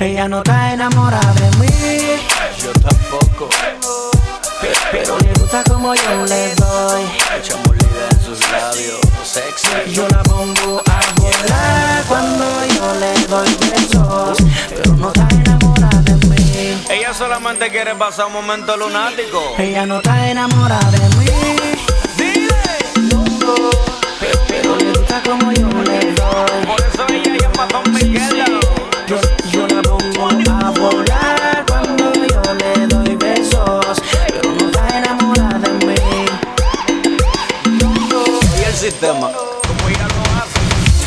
Ella no está enamorada de mí. Yo tampoco. Pero le gusta como yo le doy. Echamos líder en sus labios. Sexy. Yo la pongo a volar cuando yo le doy besos. Pero no está enamorada de mí. Ella solamente quiere pasar un momento lunático. Ella no está enamorada de mí. Gusta como yo le doy. Por eso ella llama a Don Miguel. Yo, yo la pongo a volar cuando yo le doy besos. Pero no está enamorada de mí. Y el sistema, como ella lo hace,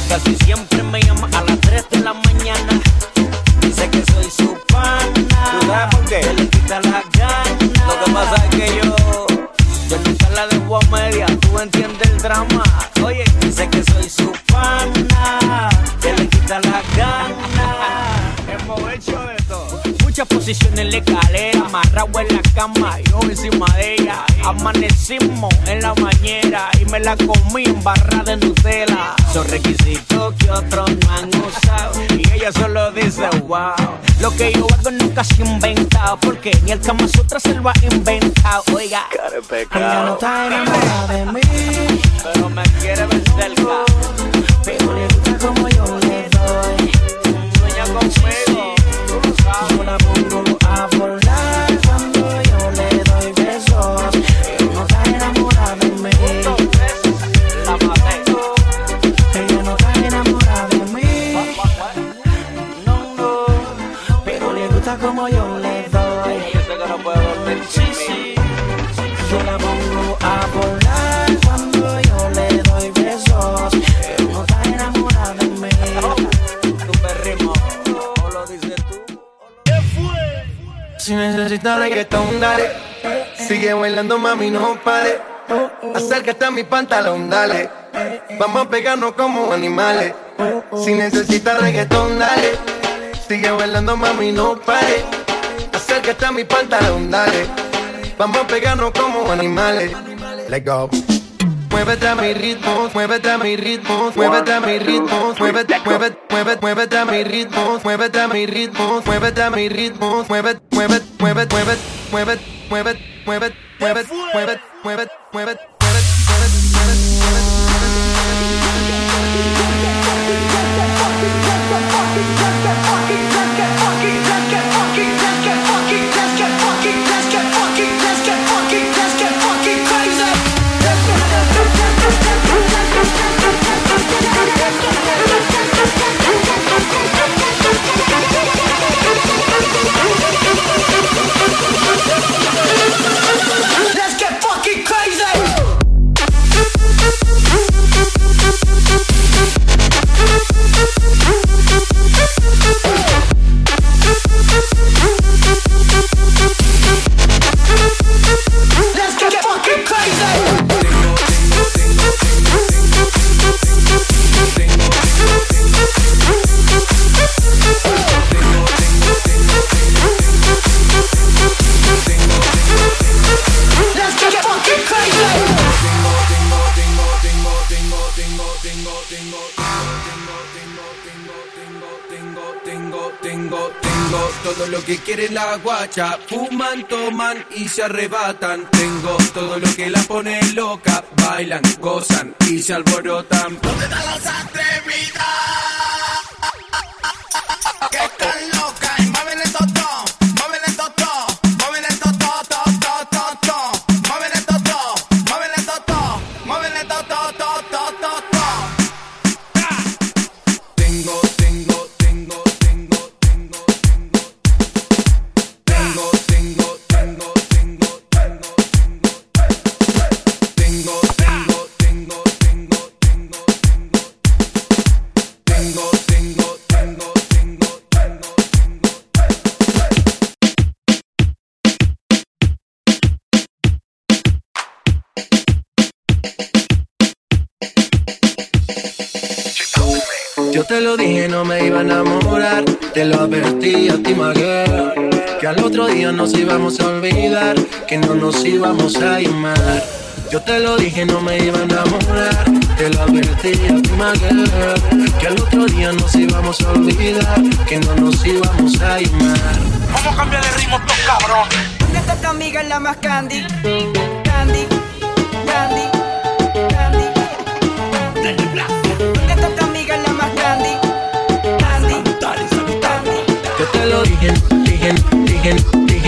casi siempre me llama a las 3 de la mañana. Dice que soy su pana. ¿Tú sabes por qué? Que le quita las ganas. Lo que pasa es que yo, yo nunca la dejo a media. Tú entiendes el drama. Posiciones en la escalera, amarrado en la cama, yo encima de ella. Amanecimos en la bañera y me la comí en barra de Nutella. Son requisitos que otros no han usado y ella solo dice wow. Lo que yo hago nunca se ha inventado porque ni el Kama Sutra se lo ha inventado. Oiga, Ella no está enamorada de mí. pero me quiere ver cerca. Gusta como yo le doy. Yo sé que no puedo dormir mí. Yo la pongo a volar cuando yo le doy besos. Pero no está enamorada de mí. Tu perrimo, o lo dices tú. Si necesitas reggaetón, dale. Sigue bailando, mami, no pare. Acércate a mi pantalón, dale. Vamos a pegarnos como animales. Si necesitas reggaetón, dale. Sigue bailando, mami, no pare. Acércate a mi pantalón, dale. Vamos a pegarnos como animales. Let go. Muévete a mi ritmo, muévete a mi ritmo, muévete a mi ritmo, muévete, muévete, muévete, muévete a mi ritmo, muévete a mi ritmo, a mi ritmo, que quiere la guacha. Fuman, toman y se arrebatan. Tengo todo lo que la pone loca. Bailan, gozan y se alborotan. ¿Dónde están las atrevidas? Que están locas Te lo advertí a ti, girl, que al otro día nos íbamos a olvidar, que no nos íbamos a llamar. Yo te lo dije, no me iba a enamorar. Te lo advertí a ti, Que al otro día nos íbamos a olvidar. Que no nos íbamos a llamar. Vamos a cambiar el ritmo, estos cabrones. ¿Dónde está tu amiga la más? Candy, candy,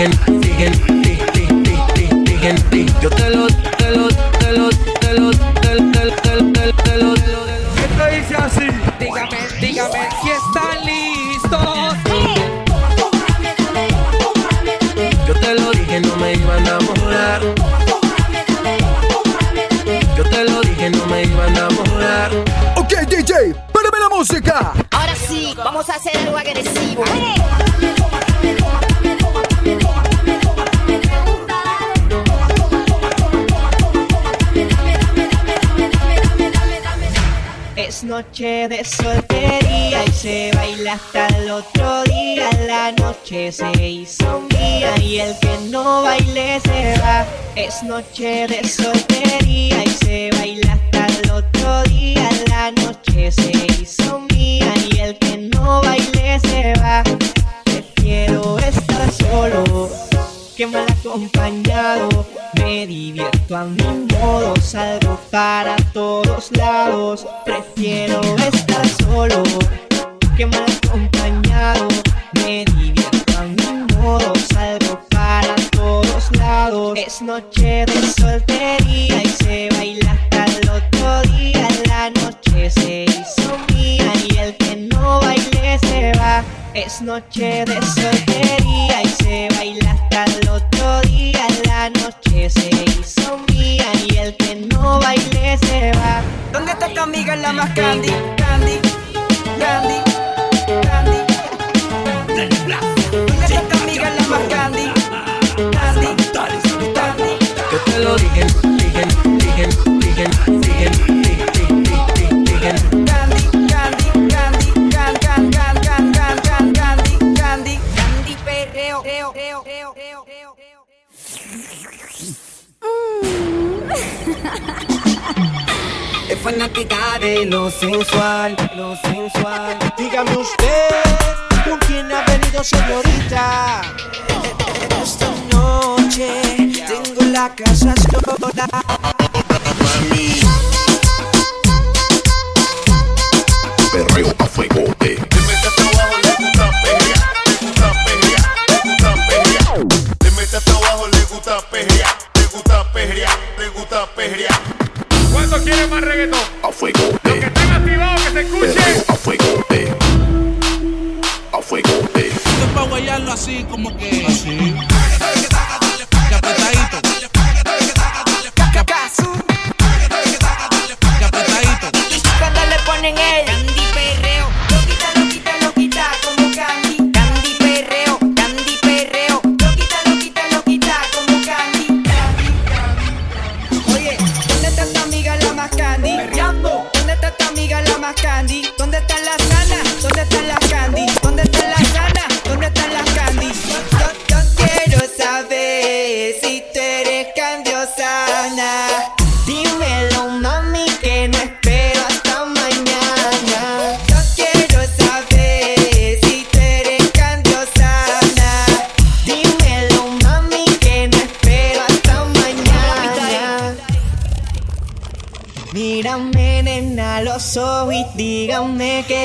digging, digging. Es noche de soltería y se baila hasta el otro día. La noche se hizo día y el que no baile se va. Prefiero estar solo que mal acompañado. Me divierto a mi modo, salgo para todos lados. Prefiero estar solo que mal acompañado. Me divierto a mi modo, Es noche de soltería y se baila hasta el otro día. La noche se hizo mía y el que no baile se va. Es noche de soltería y se baila hasta el otro día. La noche se hizo mía y el que no baile se va. ¿Dónde está tu amiga la más candy? Candy, candy, candy. ¿Dónde sensual, lo sensual. Dígame usted, ¿con quién ha venido, señorita? Esta noche tengo la casa sola. Perreo a fuego de Le así, como que.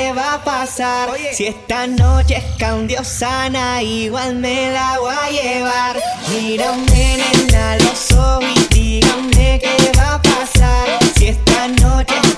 Va a pasar. Si esta noche es candiosana, igual me la voy a llevar. Mírame, nena, a los ojos y dígame qué va a pasar. Si esta noche es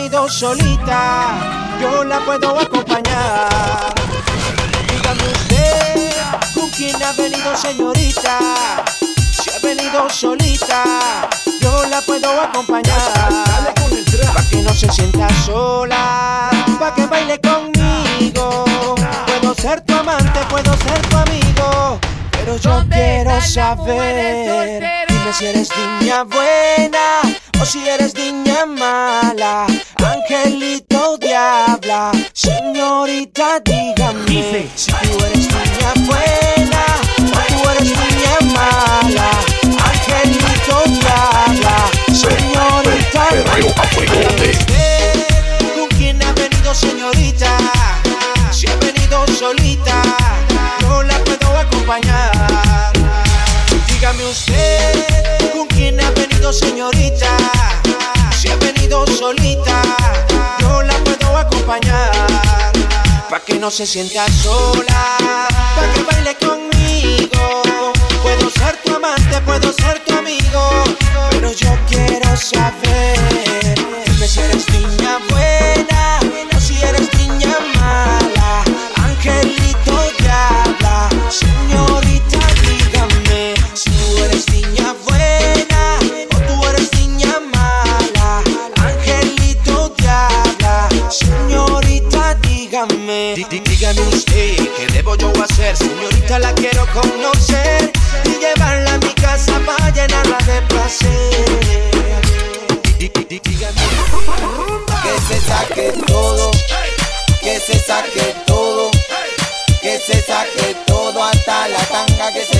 Si ha venido solita, yo la puedo acompañar. Dígame usted, ¿con quién ha venido señorita? Si ha venido solita, yo la puedo acompañar. Pa' que no se sienta sola, pa' que baile conmigo. Puedo ser tu amante, puedo ser tu amigo. Pero yo quiero saber, si eres niña buena o si eres niña mala. Angelito diabla, señorita, dígame si tú eres niña buena o tú eres niña mala. Angelito diabla, señorita, dígame. ¿Con quién ha venido señorita? Si ha venido solita, no la puedo acompañar. Dígame usted, ¿con quién ha venido señorita? Si ha venido solita, no la puedo acompañar. Pa' que no se sienta sola, pa' que baile conmigo. Puedo ser tu amante, puedo ser tu amigo, pero yo quiero saber dime si conocer y llevarla a mi casa para llenarla de placer. Que se saque todo, que se saque todo, que se saque todo hasta la tanga, que se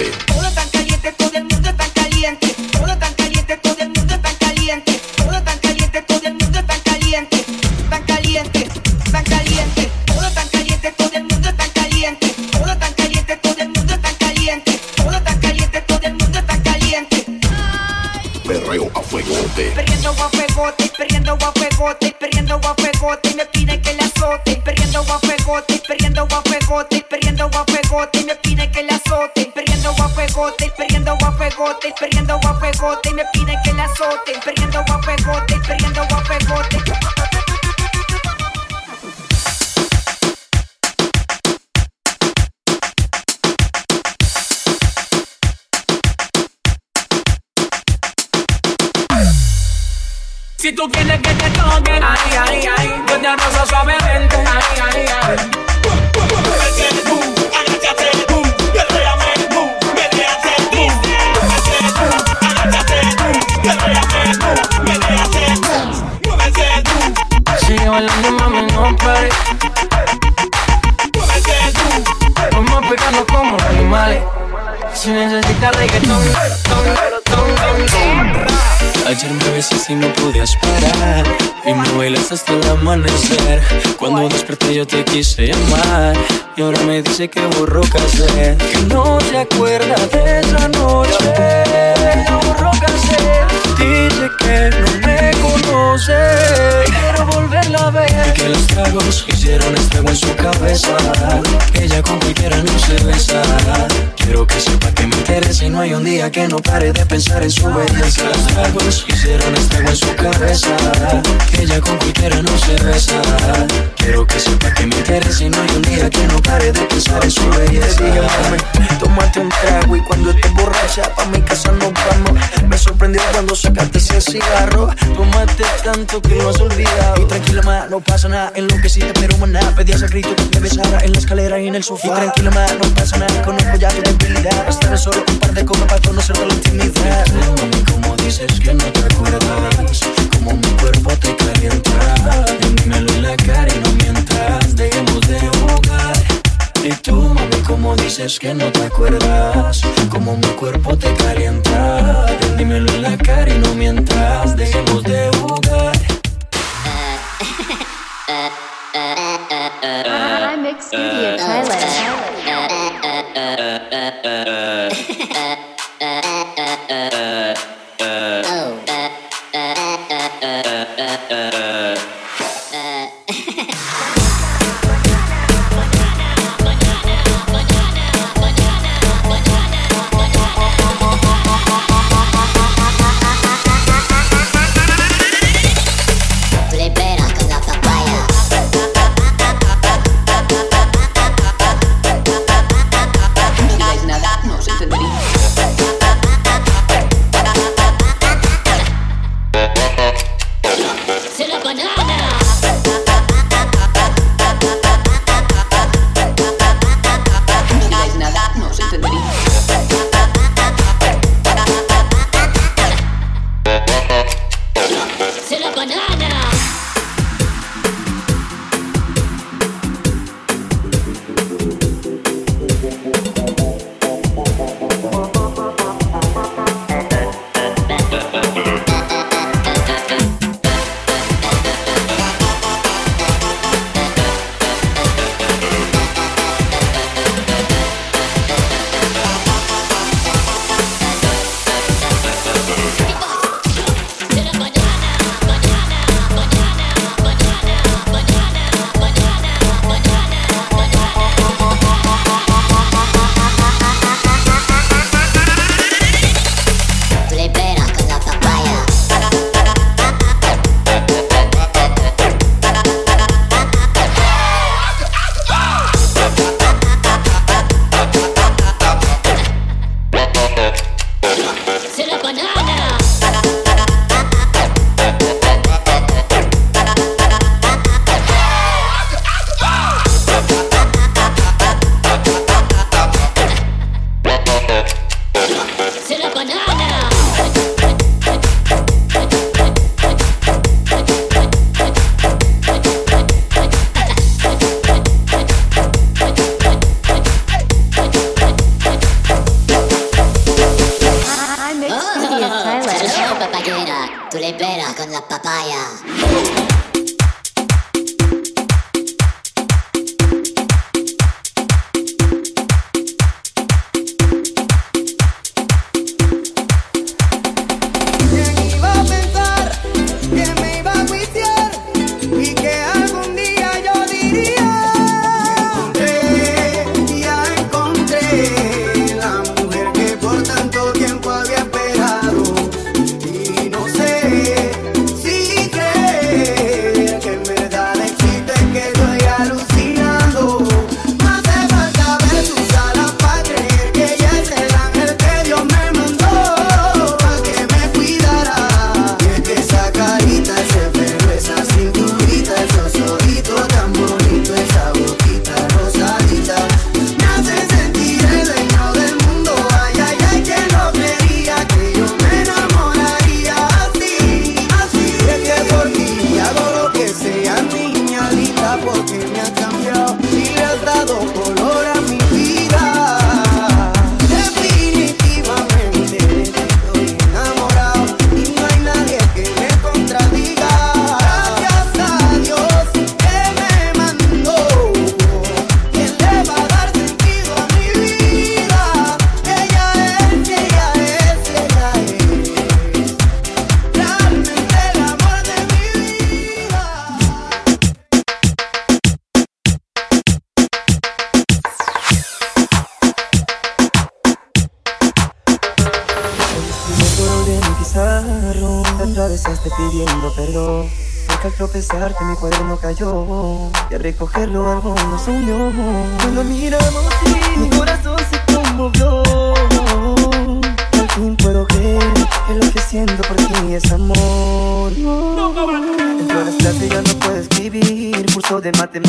a quieres que ay, ay, ay, yo te rozo suavemente, ay, ay, ay. Sigue bailando, mami, no pare. Vamos a pegarnos como animales. Si necesitas reggaetón, ton. Ayer me besaste y no podías parar Y me bailaste hasta el amanecer. Cuando desperté yo te quise llamar Y ahora me dice que borró cassette. Que no se acuerda de esa noche borró cassette. Dice que no me conoce Quiero volverla a ver. Que los tragos hicieron estrago en su cabeza. Ella con cualquiera no se besa. Quiero que sepa que me interesa Y no hay un día que no pare de pensar en su belleza. Los tragos hicieron estrago en su cabeza ella con cualquiera no se besa Quiero que sepa que me interesa Y no hay un día que no pare de pensar en su belleza Dígame, tómate un trago y cuando estés borracha pa' mi casa nos vamos. Me sorprendió cuando sacaste ese cigarro. Tomaste tanto que lo has olvidado. Y tranquila, ma, no pasa nada. En lo que sí te pero maná. Pedías a grito que te besara en la escalera y en el sofá. Y tranquila, ma, no pasa nada. Conozco ya tu debilidad. Bastaré solo un par de copas para conocer la intimidad. Mami, como dices que no que no te acuerdas Como mi cuerpo te calienta Dímelo en la cara y no mientras Dejemos de jugar iMix Studio Tú banana!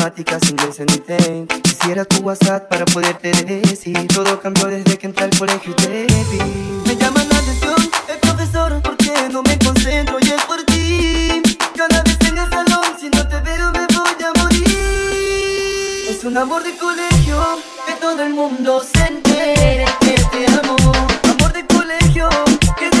matemáticas, inglés en mi ten. Quisiera tu WhatsApp para poderte decir. Todo cambió desde que entré al colegio y te vi Me llama la atención el profesor porque no me concentro y es por ti. Cada vez en el salón, si no te veo me voy a morir. Es un amor de colegio, que todo el mundo se entere que te amo Amor de colegio, que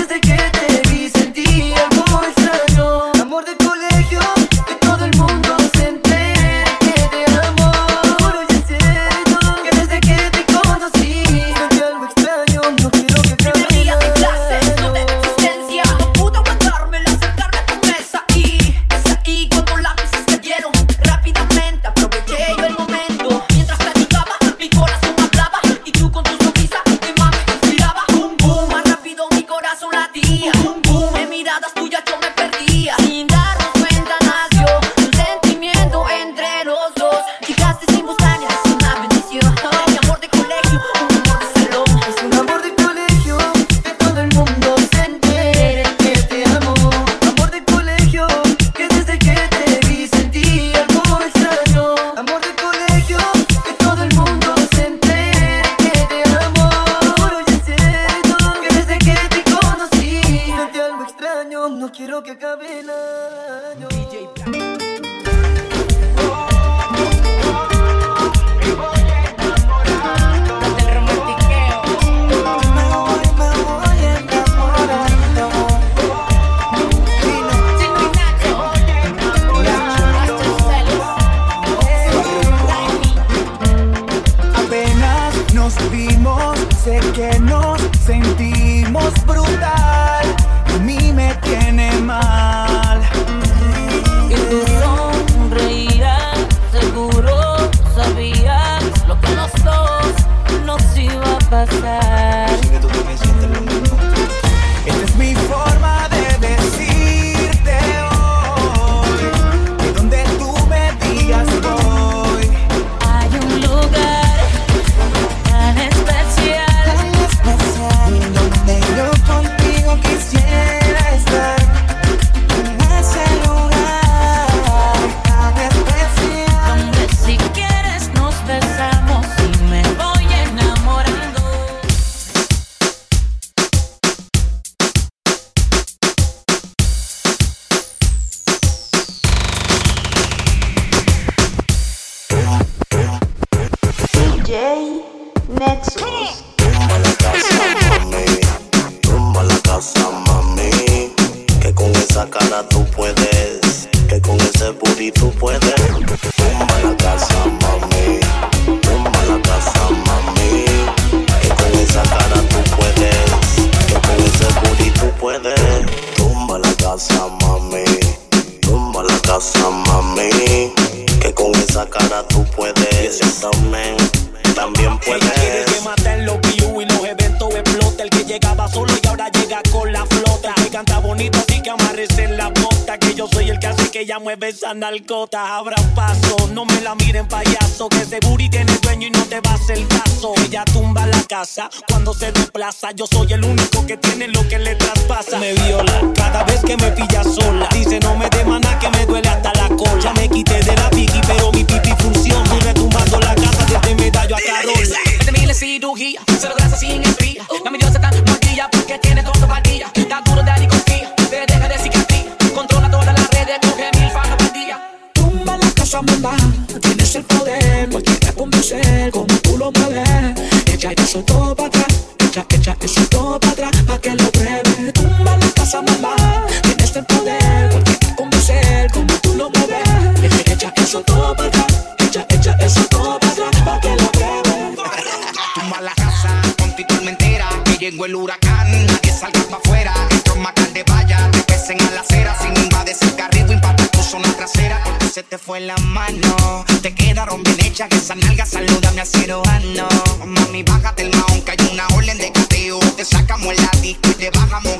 que no DJ Nexus. besan nalgota, abran paso. No me la miren payaso, que ese booty tiene dueño y no te va a hacer caso. Ella tumba la casa cuando se desplaza. Yo soy el único que tiene lo que le traspasa. Me viola no. Mami, bájate el mao, que hay una orden de cateo. Te sacamos el disco y te bajamos